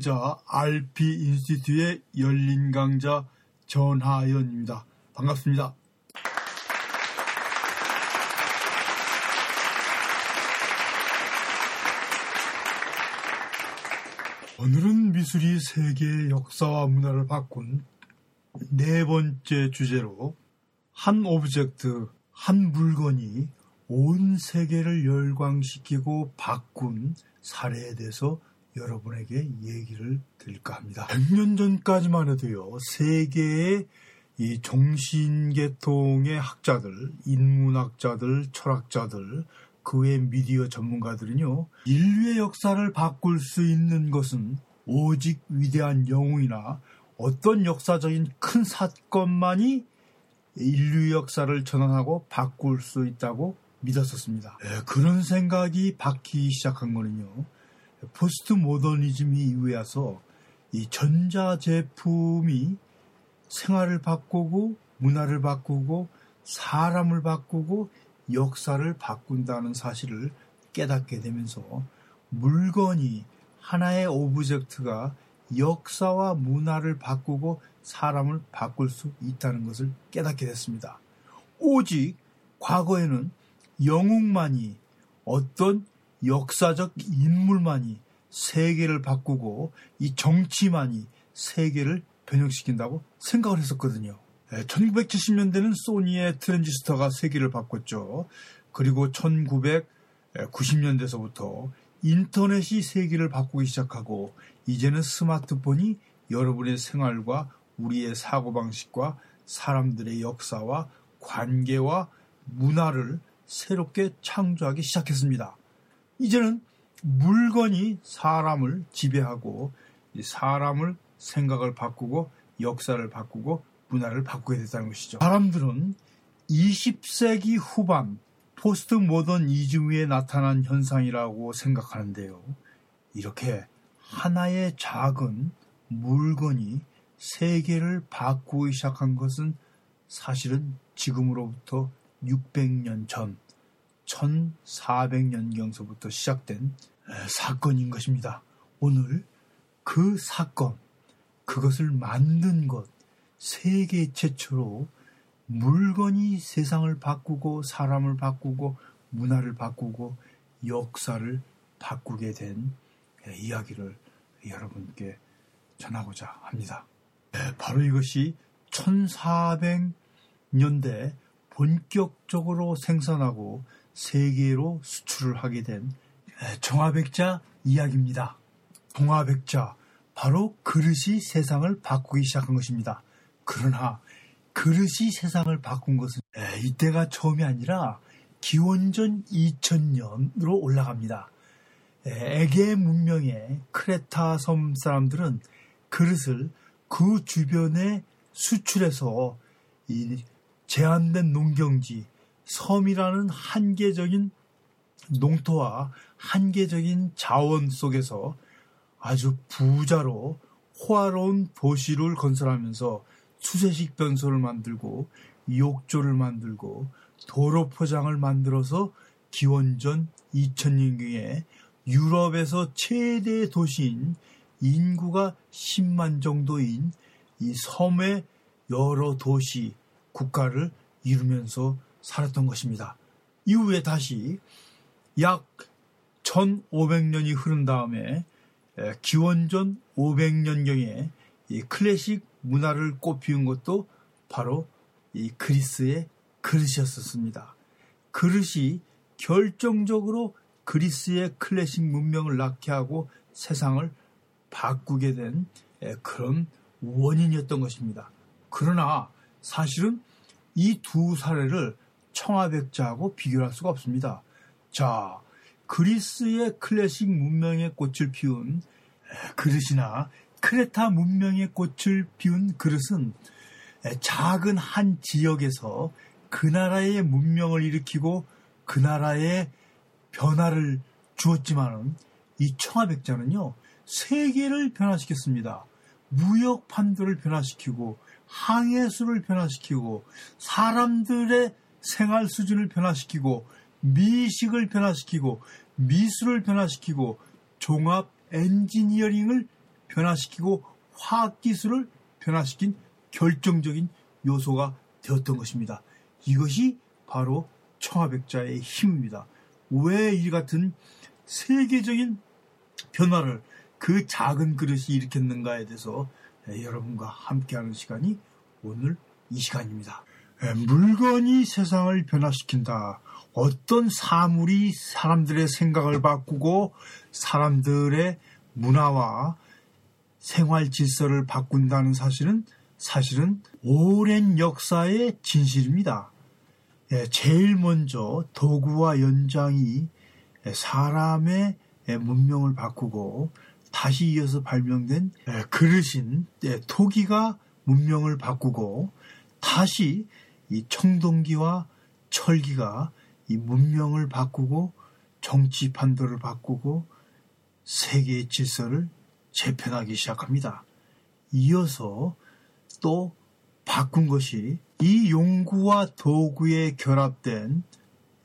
강자 RP 인스티튜의 열린 강자 전하연입니다. 반갑습니다. 오늘은 미술이 세계의 역사와 문화를 바꾼 네 번째 주제로 한 object, 한 물건이 온 세계를 열광시키고 바꾼 사례에 대해서 여러분에게 얘기를 드릴까 합니다. 100년 전까지만 해도요, 세계의 이 정신계통의 학자들, 인문학자들, 철학자들, 그 외 미디어 전문가들은요, 인류의 역사를 바꿀 수 있는 것은 오직 위대한 영웅이나 어떤 역사적인 큰 사건만이 인류 역사를 전환하고 바꿀 수 있다고 믿었었습니다. 예, 그런 생각이 바뀌기 시작한 거는요. 포스트 모더니즘 이후에 와서 이 전자 제품이 생활을 바꾸고 문화를 바꾸고 사람을 바꾸고 역사를 바꾼다는 사실을 깨닫게 되면서 물건이 하나의 object가 역사와 문화를 바꾸고 사람을 바꿀 수 있다는 것을 깨닫게 됐습니다. 오직 과거에는 영웅만이 어떤 역사적 인물만이 세계를 바꾸고 이 정치만이 세계를 변형시킨다고 생각을 했었거든요. 1970년대는 소니의 트랜지스터가 세계를 바꿨죠. 그리고 1990년대서부터 인터넷이 세계를 바꾸기 시작하고 이제는 스마트폰이 여러분의 생활과 우리의 사고방식과 사람들의 역사와 관계와 문화를 새롭게 창조하기 시작했습니다. 이제는 물건이 사람을 지배하고 사람을 생각을 바꾸고 역사를 바꾸고 문화를 바꾸게 됐다는 것이죠. 사람들은 20세기 후반 포스트 모던 이즈무에 나타난 현상이라고 생각하는데요. 이렇게 하나의 작은 물건이 세계를 바꾸기 시작한 것은 사실은 지금으로부터 600년 전 1400년경서부터 시작된 사건인 것입니다. 오늘 그 사건, 그것을 만든 것, 세계 최초로 물건이 세상을 바꾸고 사람을 바꾸고 문화를 바꾸고 역사를 바꾸게 된 이야기를 여러분께 전하고자 합니다. 바로 이것이 1400년대 본격적으로 생산하고 세계로 수출을 하게 된 정화백자 이야기입니다. 동화백자, 바로 그릇이 세상을 바꾸기 시작한 것입니다. 그러나 그릇이 세상을 바꾼 것은 이때가 처음이 아니라 기원전 2000년으로 올라갑니다. 에게 문명의 크레타 섬 사람들은 그릇을 그 주변에 수출해서 제한된 농경지, 섬이라는 한계적인 농토와 한계적인 자원 속에서 아주 부자로 호화로운 도시를 건설하면서 수세식 변소를 만들고 욕조를 만들고 도로 포장을 만들어서 기원전 2000년경에 유럽에서 최대 도시인 인구가 10만 정도인 이 섬의 여러 도시, 국가를 이루면서 살았던 것입니다. 이후에 다시 약 1500년이 흐른 다음에 기원전 500년경에 클래식 문화를 꽃피운 것도 바로 이 그리스의 그릇이었었습니다. 그릇이 결정적으로 그리스의 클래식 문명을 낳게 하고 세상을 바꾸게 된 그런 원인이었던 것입니다. 그러나 사실은 이 두 사례를 청아백자하고 비교할 수가 없습니다. 자, 그리스의 클래식 문명의 꽃을 피운 그릇이나 크레타 문명의 꽃을 피운 그릇은 작은 한 지역에서 그 나라의 문명을 일으키고 그 나라의 변화를 주었지만은 이 청아백자는요 세계를 변화시켰습니다. 무역 판도를 변화시키고 항해수를 변화시키고 사람들의 생활 수준을 변화시키고 미식을 변화시키고 미술을 변화시키고 종합 엔지니어링을 변화시키고 화학 기술을 변화시킨 결정적인 요소가 되었던 것입니다. 이것이 바로 청화백자의 힘입니다. 왜 이 같은 세계적인 변화를 그 작은 그릇이 일으켰는가에 대해서 여러분과 함께하는 시간이 오늘 이 시간입니다. 물건이 세상을 변화시킨다. 어떤 사물이 사람들의 생각을 바꾸고 사람들의 문화와 생활 질서를 바꾼다는 사실은 사실은 오랜 역사의 진실입니다. 예, 제일 먼저 도구와 연장이 사람의 문명을 바꾸고 다시 이어서 발명된 그릇인 토기가 문명을 바꾸고 다시 이 청동기와 철기가 이 문명을 바꾸고 정치 판도를 바꾸고 세계의 질서를 재편하기 시작합니다. 이어서 또 바꾼 것이 이 용구와 도구에 결합된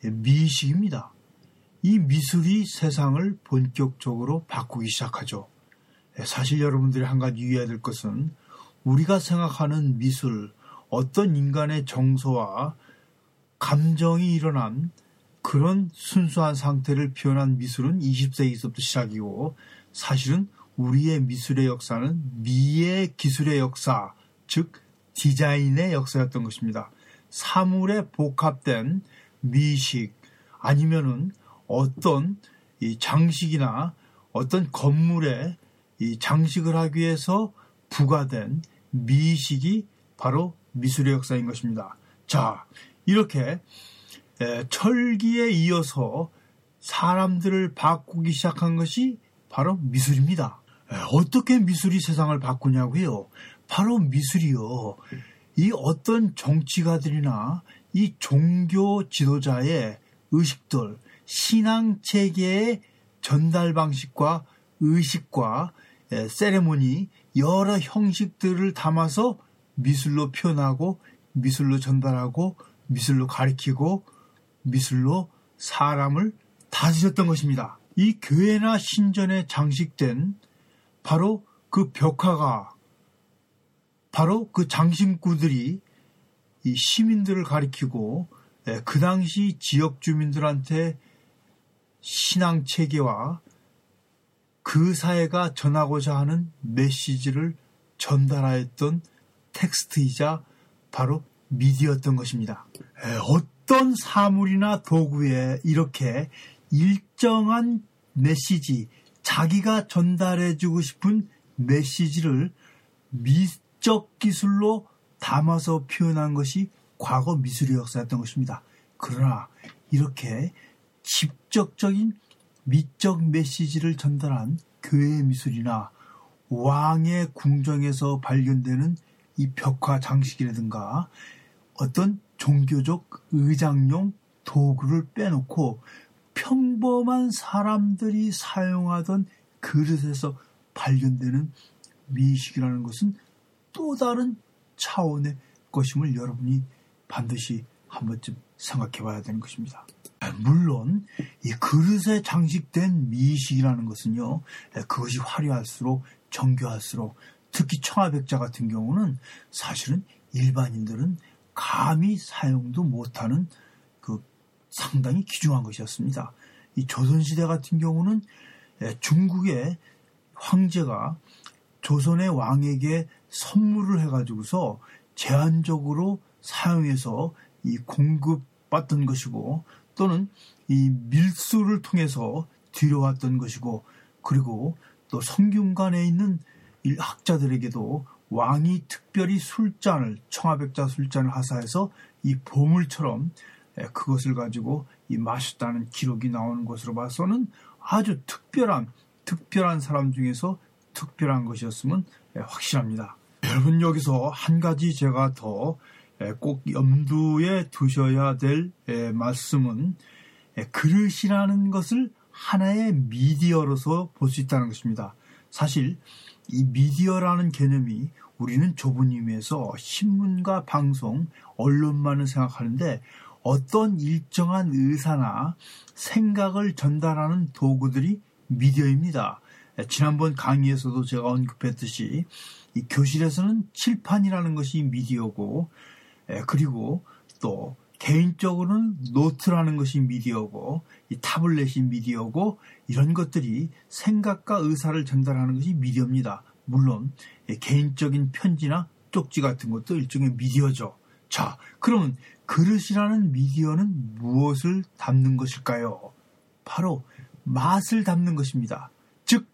미식입니다. 이 미술이 세상을 본격적으로 바꾸기 시작하죠. 사실 여러분들이 한 가지 유의해야 될 것은 우리가 생각하는 미술, 어떤 인간의 정서와 감정이 일어난 그런 순수한 상태를 표현한 미술은 20세기부터 시작이고 사실은 우리의 미술의 역사는 미의 기술의 역사, 즉 디자인의 역사였던 것입니다. 사물에 복합된 미식 아니면은 어떤 이 장식이나 어떤 건물에 이 장식을 하기 위해서 부과된 미식이 바로 미술의 역사인 것입니다. 자, 이렇게 철기에 이어서 사람들을 바꾸기 시작한 것이 바로 미술입니다. 어떻게 미술이 세상을 바꾸냐고요? 바로 미술이요. 이 어떤 정치가들이나 이 종교 지도자의 의식들, 신앙 체계의 전달 방식과 의식과 세레모니 여러 형식들을 담아서 미술로 표현하고 미술로 전달하고 미술로 가리키고 미술로 사람을 다스렸던 것입니다. 이 교회나 신전에 장식된 바로 그 벽화가 바로 그 장신구들이 이 시민들을 가리키고 예, 그 당시 지역 주민들한테 신앙 체계와 그 사회가 전하고자 하는 메시지를 전달하였던 텍스트이자 바로 미디어였던 것입니다. 예, 어떤 사물이나 도구에 이렇게 일정한 메시지, 자기가 전달해주고 싶은 메시지를 미적 기술로 담아서 표현한 것이 과거 미술의 역사였던 것입니다. 그러나 이렇게 직접적인 미적 메시지를 전달한 교회의 미술이나 왕의 궁정에서 발견되는 이 벽화 장식이라든가 어떤 종교적 의장용 도구를 빼놓고 평범한 사람들이 사용하던 그릇에서 발견되는 미식이라는 것은 또 다른 차원의 것임을 여러분이 반드시 한 번쯤 생각해 봐야 되는 것입니다. 물론 이 그릇에 장식된 미식이라는 것은요 그것이 화려할수록 정교할수록 특히 청아백자 같은 경우는 사실은 일반인들은 감히 사용도 못하는 상당히 귀중한 것이었습니다. 이 조선시대 같은 경우는 예, 중국의 황제가 조선의 왕에게 선물을 해가지고서 제한적으로 사용해서 이 공급받던 것이고 또는 이 밀수를 통해서 들여왔던 것이고 그리고 또 성균관에 있는 학자들에게도 왕이 특별히 술잔을 청아백자 술잔을 하사해서 이 보물처럼 예, 그것을 가지고 이 맛있다는 기록이 나오는 것으로 봐서는 아주 특별한 특별한 사람 중에서 특별한 것이었으면 예, 확실합니다. 여러분 여기서 한 가지 제가 더 꼭 염두에 두셔야 될 예, 말씀은 그릇이라는 것을 하나의 미디어로서 볼 수 있다는 것입니다. 사실 이 미디어라는 개념이 우리는 좁은 의미에서 신문과 방송, 언론만을 생각하는데 어떤 일정한 의사나 생각을 전달하는 도구들이 미디어입니다. 지난번 강의에서도 제가 언급했듯이 이 교실에서는 칠판이라는 것이 미디어고 그리고 또 개인적으로는 노트라는 것이 미디어고 이 타블렛이 미디어고 이런 것들이 생각과 의사를 전달하는 것이 미디어입니다. 물론 개인적인 편지나 쪽지 같은 것도 일종의 미디어죠. 자, 그러면 그릇이라는 미디어는 무엇을 담는 것일까요? 바로 맛을 담는 것입니다. 즉,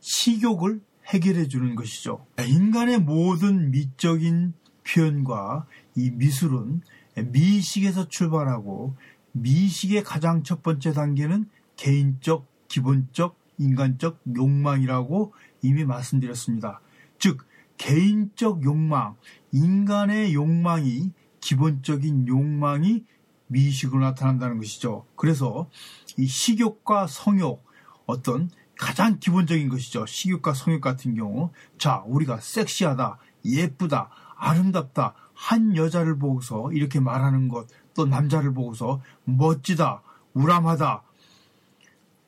식욕을 해결해 주는 것이죠. 인간의 모든 미적인 표현과 이 미술은 미식에서 출발하고 미식의 가장 첫 번째 단계는 개인적, 기본적, 인간적 욕망이라고 이미 말씀드렸습니다. 즉, 개인적 욕망, 인간의 욕망이 기본적인 욕망이 미식으로 나타난다는 것이죠. 그래서 이 식욕과 성욕, 어떤 가장 기본적인 것이죠. 식욕과 성욕 같은 경우. 자, 우리가 섹시하다, 예쁘다, 아름답다, 한 여자를 보고서 이렇게 말하는 것, 또 남자를 보고서 멋지다, 우람하다,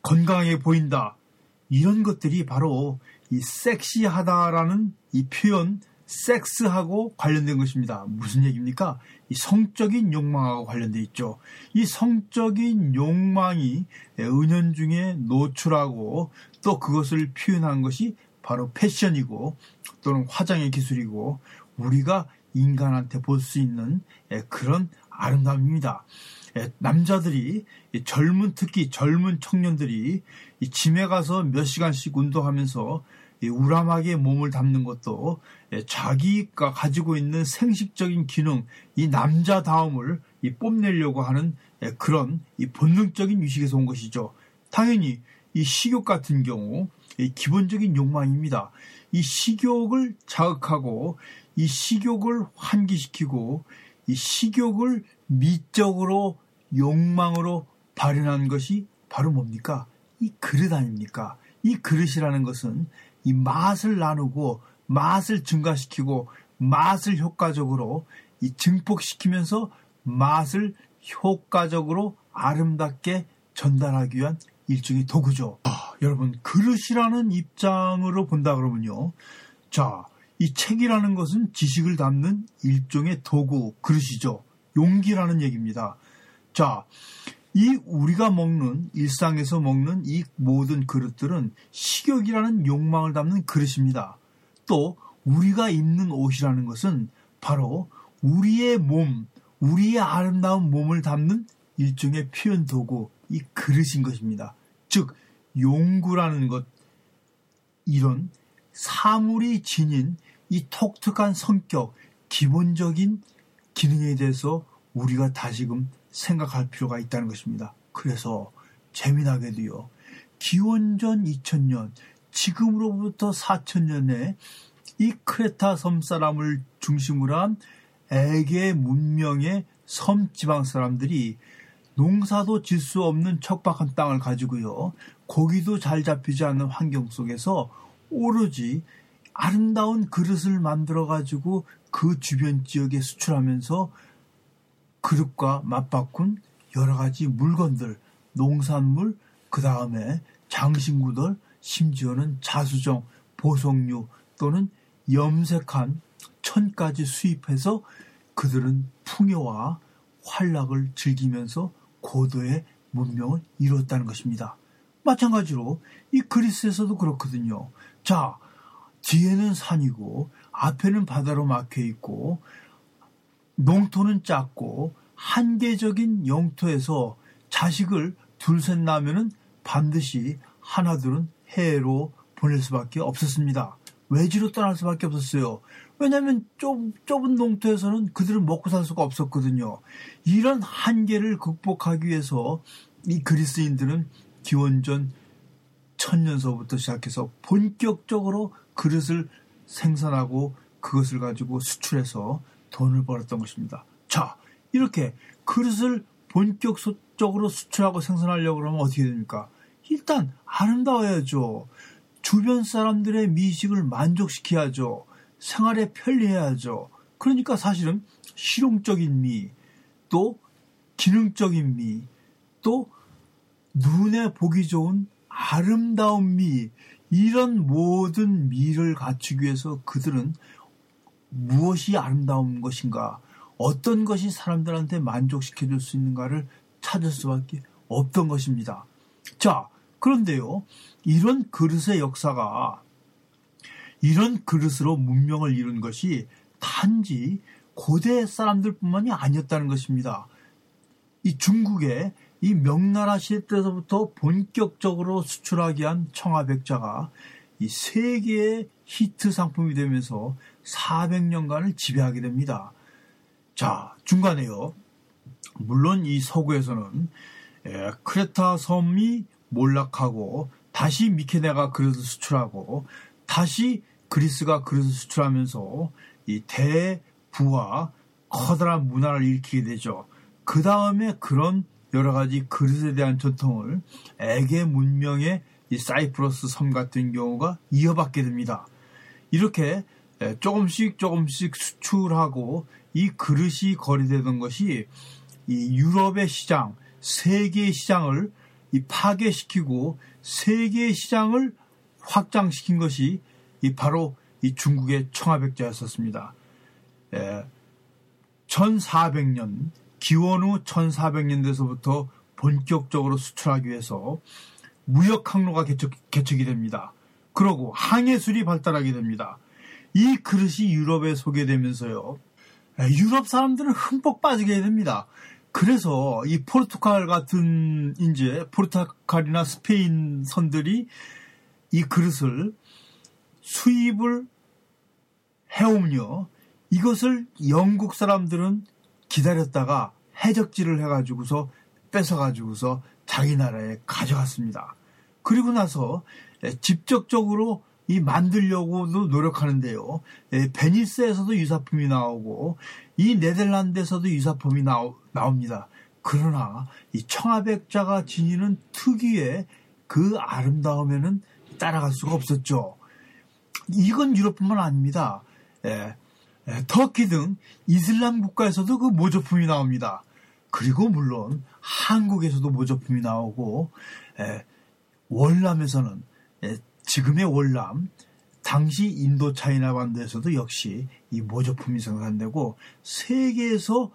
건강해 보인다, 이런 것들이 바로 이 섹시하다라는 이 표현, 섹스하고 관련된 것입니다. 무슨 얘기입니까? 이 성적인 욕망하고 관련돼 있죠. 이 성적인 욕망이 은연중에 노출하고 또 그것을 표현한 것이 바로 패션이고 또는 화장의 기술이고 우리가 인간한테 볼 수 있는 그런 아름다움입니다. 남자들이 젊은 특히 젊은 청년들이 짐에 가서 몇 시간씩 운동하면서 우람하게 몸을 담는 것도 자기가 가지고 있는 생식적인 기능, 이 남자다움을 뽐내려고 하는 그런 본능적인 유식에서 온 것이죠. 당연히 이 식욕 같은 경우 기본적인 욕망입니다. 이 식욕을 자극하고 이 식욕을 환기시키고 이 식욕을 미적으로 욕망으로 발현한 것이 바로 뭡니까? 이 그릇 아닙니까? 이 그릇이라는 것은 이 맛을 나누고 맛을 증가시키고 맛을 효과적으로 이 증폭시키면서 맛을 효과적으로 아름답게 전달하기 위한 일종의 도구죠. 아, 여러분 그릇이라는 입장으로 본다 그러면요. 자, 이 책이라는 것은 지식을 담는 일종의 도구, 그릇이죠. 용기라는 얘기입니다. 자, 이 우리가 먹는 일상에서 먹는 이 모든 그릇들은 식욕이라는 욕망을 담는 그릇입니다. 또 우리가 입는 옷이라는 것은 바로 우리의 몸, 우리의 아름다운 몸을 담는 일종의 표현 도구, 이 그릇인 것입니다. 즉 용구라는 것 이런 사물이 지닌 이 독특한 성격, 기본적인 기능에 대해서 우리가 다시금 생각할 필요가 있다는 것입니다. 그래서 재미나게도요. 기원전 2000년, 지금으로부터 4000년에 이 크레타 섬 사람을 중심으로 한 에게 문명의 섬 지방 사람들이 농사도 질 수 없는 척박한 땅을 가지고요. 고기도 잘 잡히지 않는 환경 속에서 오로지 아름다운 그릇을 만들어 가지고 그 주변 지역에 수출하면서 그릇과 맞바꾼 여러 가지 물건들, 농산물, 그 다음에 장신구들, 심지어는 자수정, 보석류 또는 염색한 천까지 수입해서 그들은 풍요와 활락을 즐기면서 고도의 문명을 이루었다는 것입니다. 마찬가지로 이 그리스에서도 그렇거든요. 자, 뒤에는 산이고 앞에는 바다로 막혀 있고 농토는 작고 한계적인 영토에서 자식을 둘셋 낳으면 반드시 하나둘은 해로 보낼 수밖에 없었습니다. 외지로 떠날 수밖에 없었어요. 왜냐하면 좁, 좁은 농토에서는 그들은 먹고 살 수가 없었거든요. 이런 한계를 극복하기 위해서 이 그리스인들은 기원전 천년서부터 시작해서 본격적으로 그릇을 생산하고 그것을 가지고 수출해서 돈을 벌었던 것입니다. 자, 이렇게 그릇을 본격적으로 수출하고 생산하려고 그러면 어떻게 됩니까? 일단 아름다워야죠. 주변 사람들의 미식을 만족시켜야죠. 생활에 편리해야죠. 그러니까 사실은 실용적인 미, 또 기능적인 미, 또 눈에 보기 좋은 아름다운 미, 이런 모든 미를 갖추기 위해서 그들은 무엇이 아름다운 것인가, 어떤 것이 사람들한테 만족시켜 줄 수 있는가를 찾을 수밖에 없던 것입니다. 자, 그런데요, 이런 그릇의 역사가 이런 그릇으로 문명을 이룬 것이 단지 고대 사람들뿐만이 아니었다는 것입니다. 이 중국의 이 명나라 시대 때서부터 본격적으로 수출하기 위한 청아백자가 이 세계의 히트 상품이 되면서 400년간을 지배하게 됩니다. 자, 중간에요. 물론 이 서구에서는 예, 크레타 섬이 몰락하고 다시 미케네가 그릇을 수출하고 다시 그리스가 그릇을 수출하면서 이 대부와 커다란 문화를 일으키게 되죠. 그 다음에 그런 여러 가지 그릇에 대한 전통을 에게 문명의 이 사이프러스 섬 같은 경우가 이어받게 됩니다. 이렇게 조금씩 조금씩 수출하고 이 그릇이 거래되던 것이 이 유럽의 시장, 세계 시장을 이 파괴시키고 세계 시장을 확장시킨 것이 이 바로 이 중국의 청아백자였었습니다. 예, 1400년 기원 후 1400년대에서부터 본격적으로 수출하기 위해서 무역 항로가 개척, 개척이 됩니다. 그러고 항해술이 발달하게 됩니다. 이 그릇이 유럽에 소개되면서요. 유럽 사람들은 흠뻑 빠지게 됩니다. 그래서 이 포르투갈 같은 이제 포르투갈이나 스페인 선들이 이 그릇을 수입을 해오며 이것을 영국 사람들은 기다렸다가 해적질을 해가지고서 뺏어가지고서 자기 나라에 가져갔습니다. 그리고 나서 직접적으로 이 만들려고도 노력하는데요. 베니스에서도 유사품이 나오고 이 네덜란드에서도 유사품이 나오, 나옵니다. 그러나 이 청아백자가 지니는 특유의 그 아름다움에는 따라갈 수가 없었죠. 이건 유럽뿐만 아닙니다. 예, 예, 터키 등 이슬람 국가에서도 그 모조품이 나옵니다. 그리고 물론 한국에서도 모조품이 나오고 예, 월남에서는 예, 지금의 월남 당시 인도 차이나 반도에서도 역시 이 모조품이 생산되고 세계에서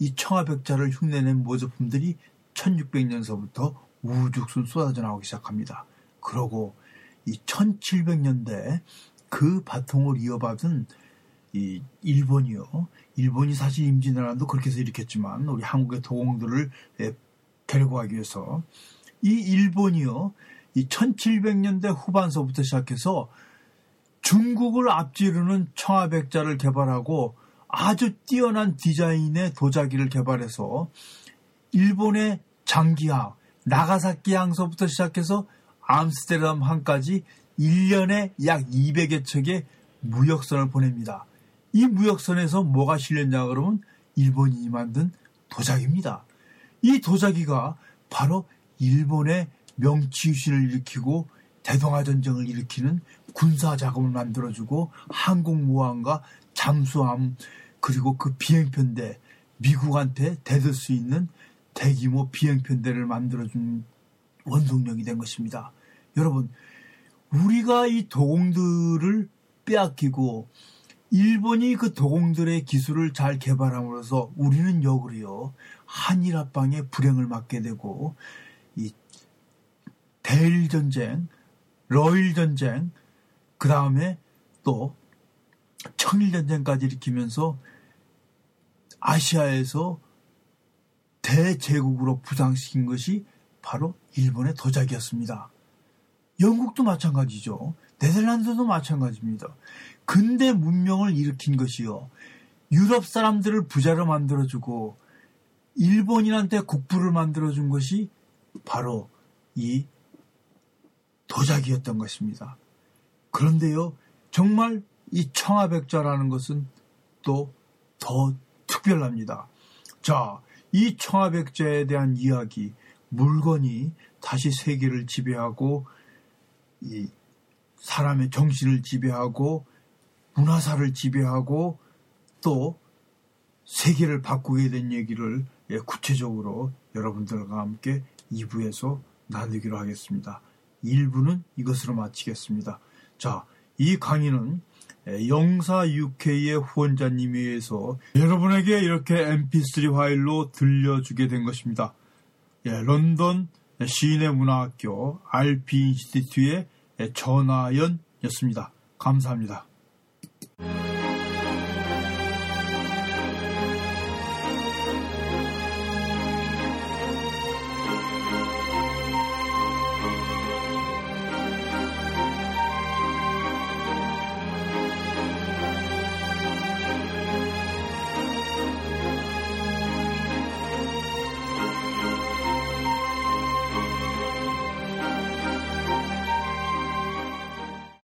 이 청아백자를 흉내낸 모조품들이 1600년서부터 우죽순 쏟아져 나오기 시작합니다. 그러고 이 1700년대 그 바통을 이어받은 이 일본이요. 일본이 사실 임진왜란도 그렇게 해서 일으켰지만 우리 한국의 도공들을 데리고 가기 위해서 이 일본이요. 이 1700년대 후반서부터 시작해서 중국을 앞지르는 청아백자를 개발하고 아주 뛰어난 디자인의 도자기를 개발해서 일본의 장기항, 나가사키 항서부터 시작해서 암스테르담 항까지 1년에 약 200여 척의 무역선을 보냅니다. 이 무역선에서 뭐가 실렸냐 그러면 일본인이 만든 도자기입니다. 이 도자기가 바로 일본의 명치유신을 일으키고 대동아 전쟁을 일으키는 군사 자금을 만들어주고 항공모함과 잠수함 그리고 그 비행편대 미국한테 대들 수 있는 대규모 비행편대를 만들어준 원동력이 된 것입니다. 여러분 우리가 이 도공들을 빼앗기고 일본이 그 도공들의 기술을 잘 개발함으로써 우리는 역으로요 한일 합방의 불행을 맞게 되고 이 대일 전쟁, 러일 전쟁, 그 다음에 또 청일 전쟁까지 일으키면서 아시아에서 대제국으로 부상시킨 것이 바로 일본의 도자기였습니다. 영국도 마찬가지죠. 네덜란드도 마찬가지입니다. 근대 문명을 일으킨 것이요. 유럽 사람들을 부자로 만들어주고 일본인한테 국부를 만들어준 것이 바로 이 도자기였던 것입니다. 그런데요, 정말 이 청아백자라는 것은 또 더 특별합니다. 자, 이 청아백자에 대한 이야기, 물건이 다시 세계를 지배하고 이 사람의 정신을 지배하고 문화사를 지배하고 또 세계를 바꾸게 된 얘기를 예, 구체적으로 여러분들과 함께 2부에서 나누기로 하겠습니다. 1부는 이것으로 마치겠습니다. 자, 이 강의는 영사 UK의 후원자님에 의해서 여러분에게 이렇게 mp3 파일로 들려주게 된 것입니다. 예, 런던 시인의 문화학교 RP 인스티튜의 전하연이었습니다. 감사합니다. Bye.